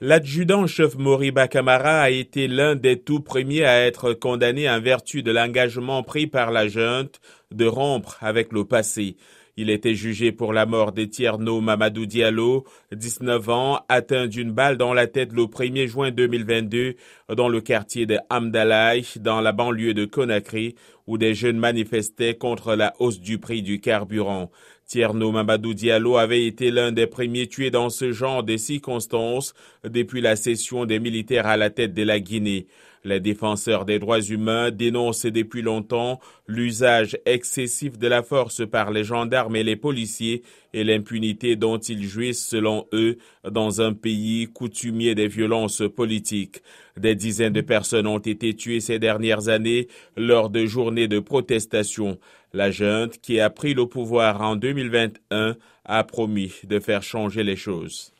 L'adjudant-chef Moriba Kamara a été l'un des tout premiers à être condamné en vertu de l'engagement pris par la junte de rompre avec le passé. Il était jugé pour la mort de Tierno Mamadou Diallo, 19 ans, atteint d'une balle dans la tête le 1er juin 2022 dans le quartier de Amdalaï, dans la banlieue de Conakry, où des jeunes manifestaient contre la hausse du prix du carburant. Tierno Mamadou Diallo avait été l'un des premiers tués dans ce genre de circonstances depuis la cession des militaires à la tête de la Guinée. Les défenseurs des droits humains dénoncent depuis longtemps l'usage excessif de la force par les gendarmes et les policiers et l'impunité dont ils jouissent selon eux dans un pays coutumier des violences politiques. Des dizaines de personnes ont été tuées ces dernières années lors de journées de protestation. La junte, qui a pris le pouvoir en 2021, a promis de faire changer les choses.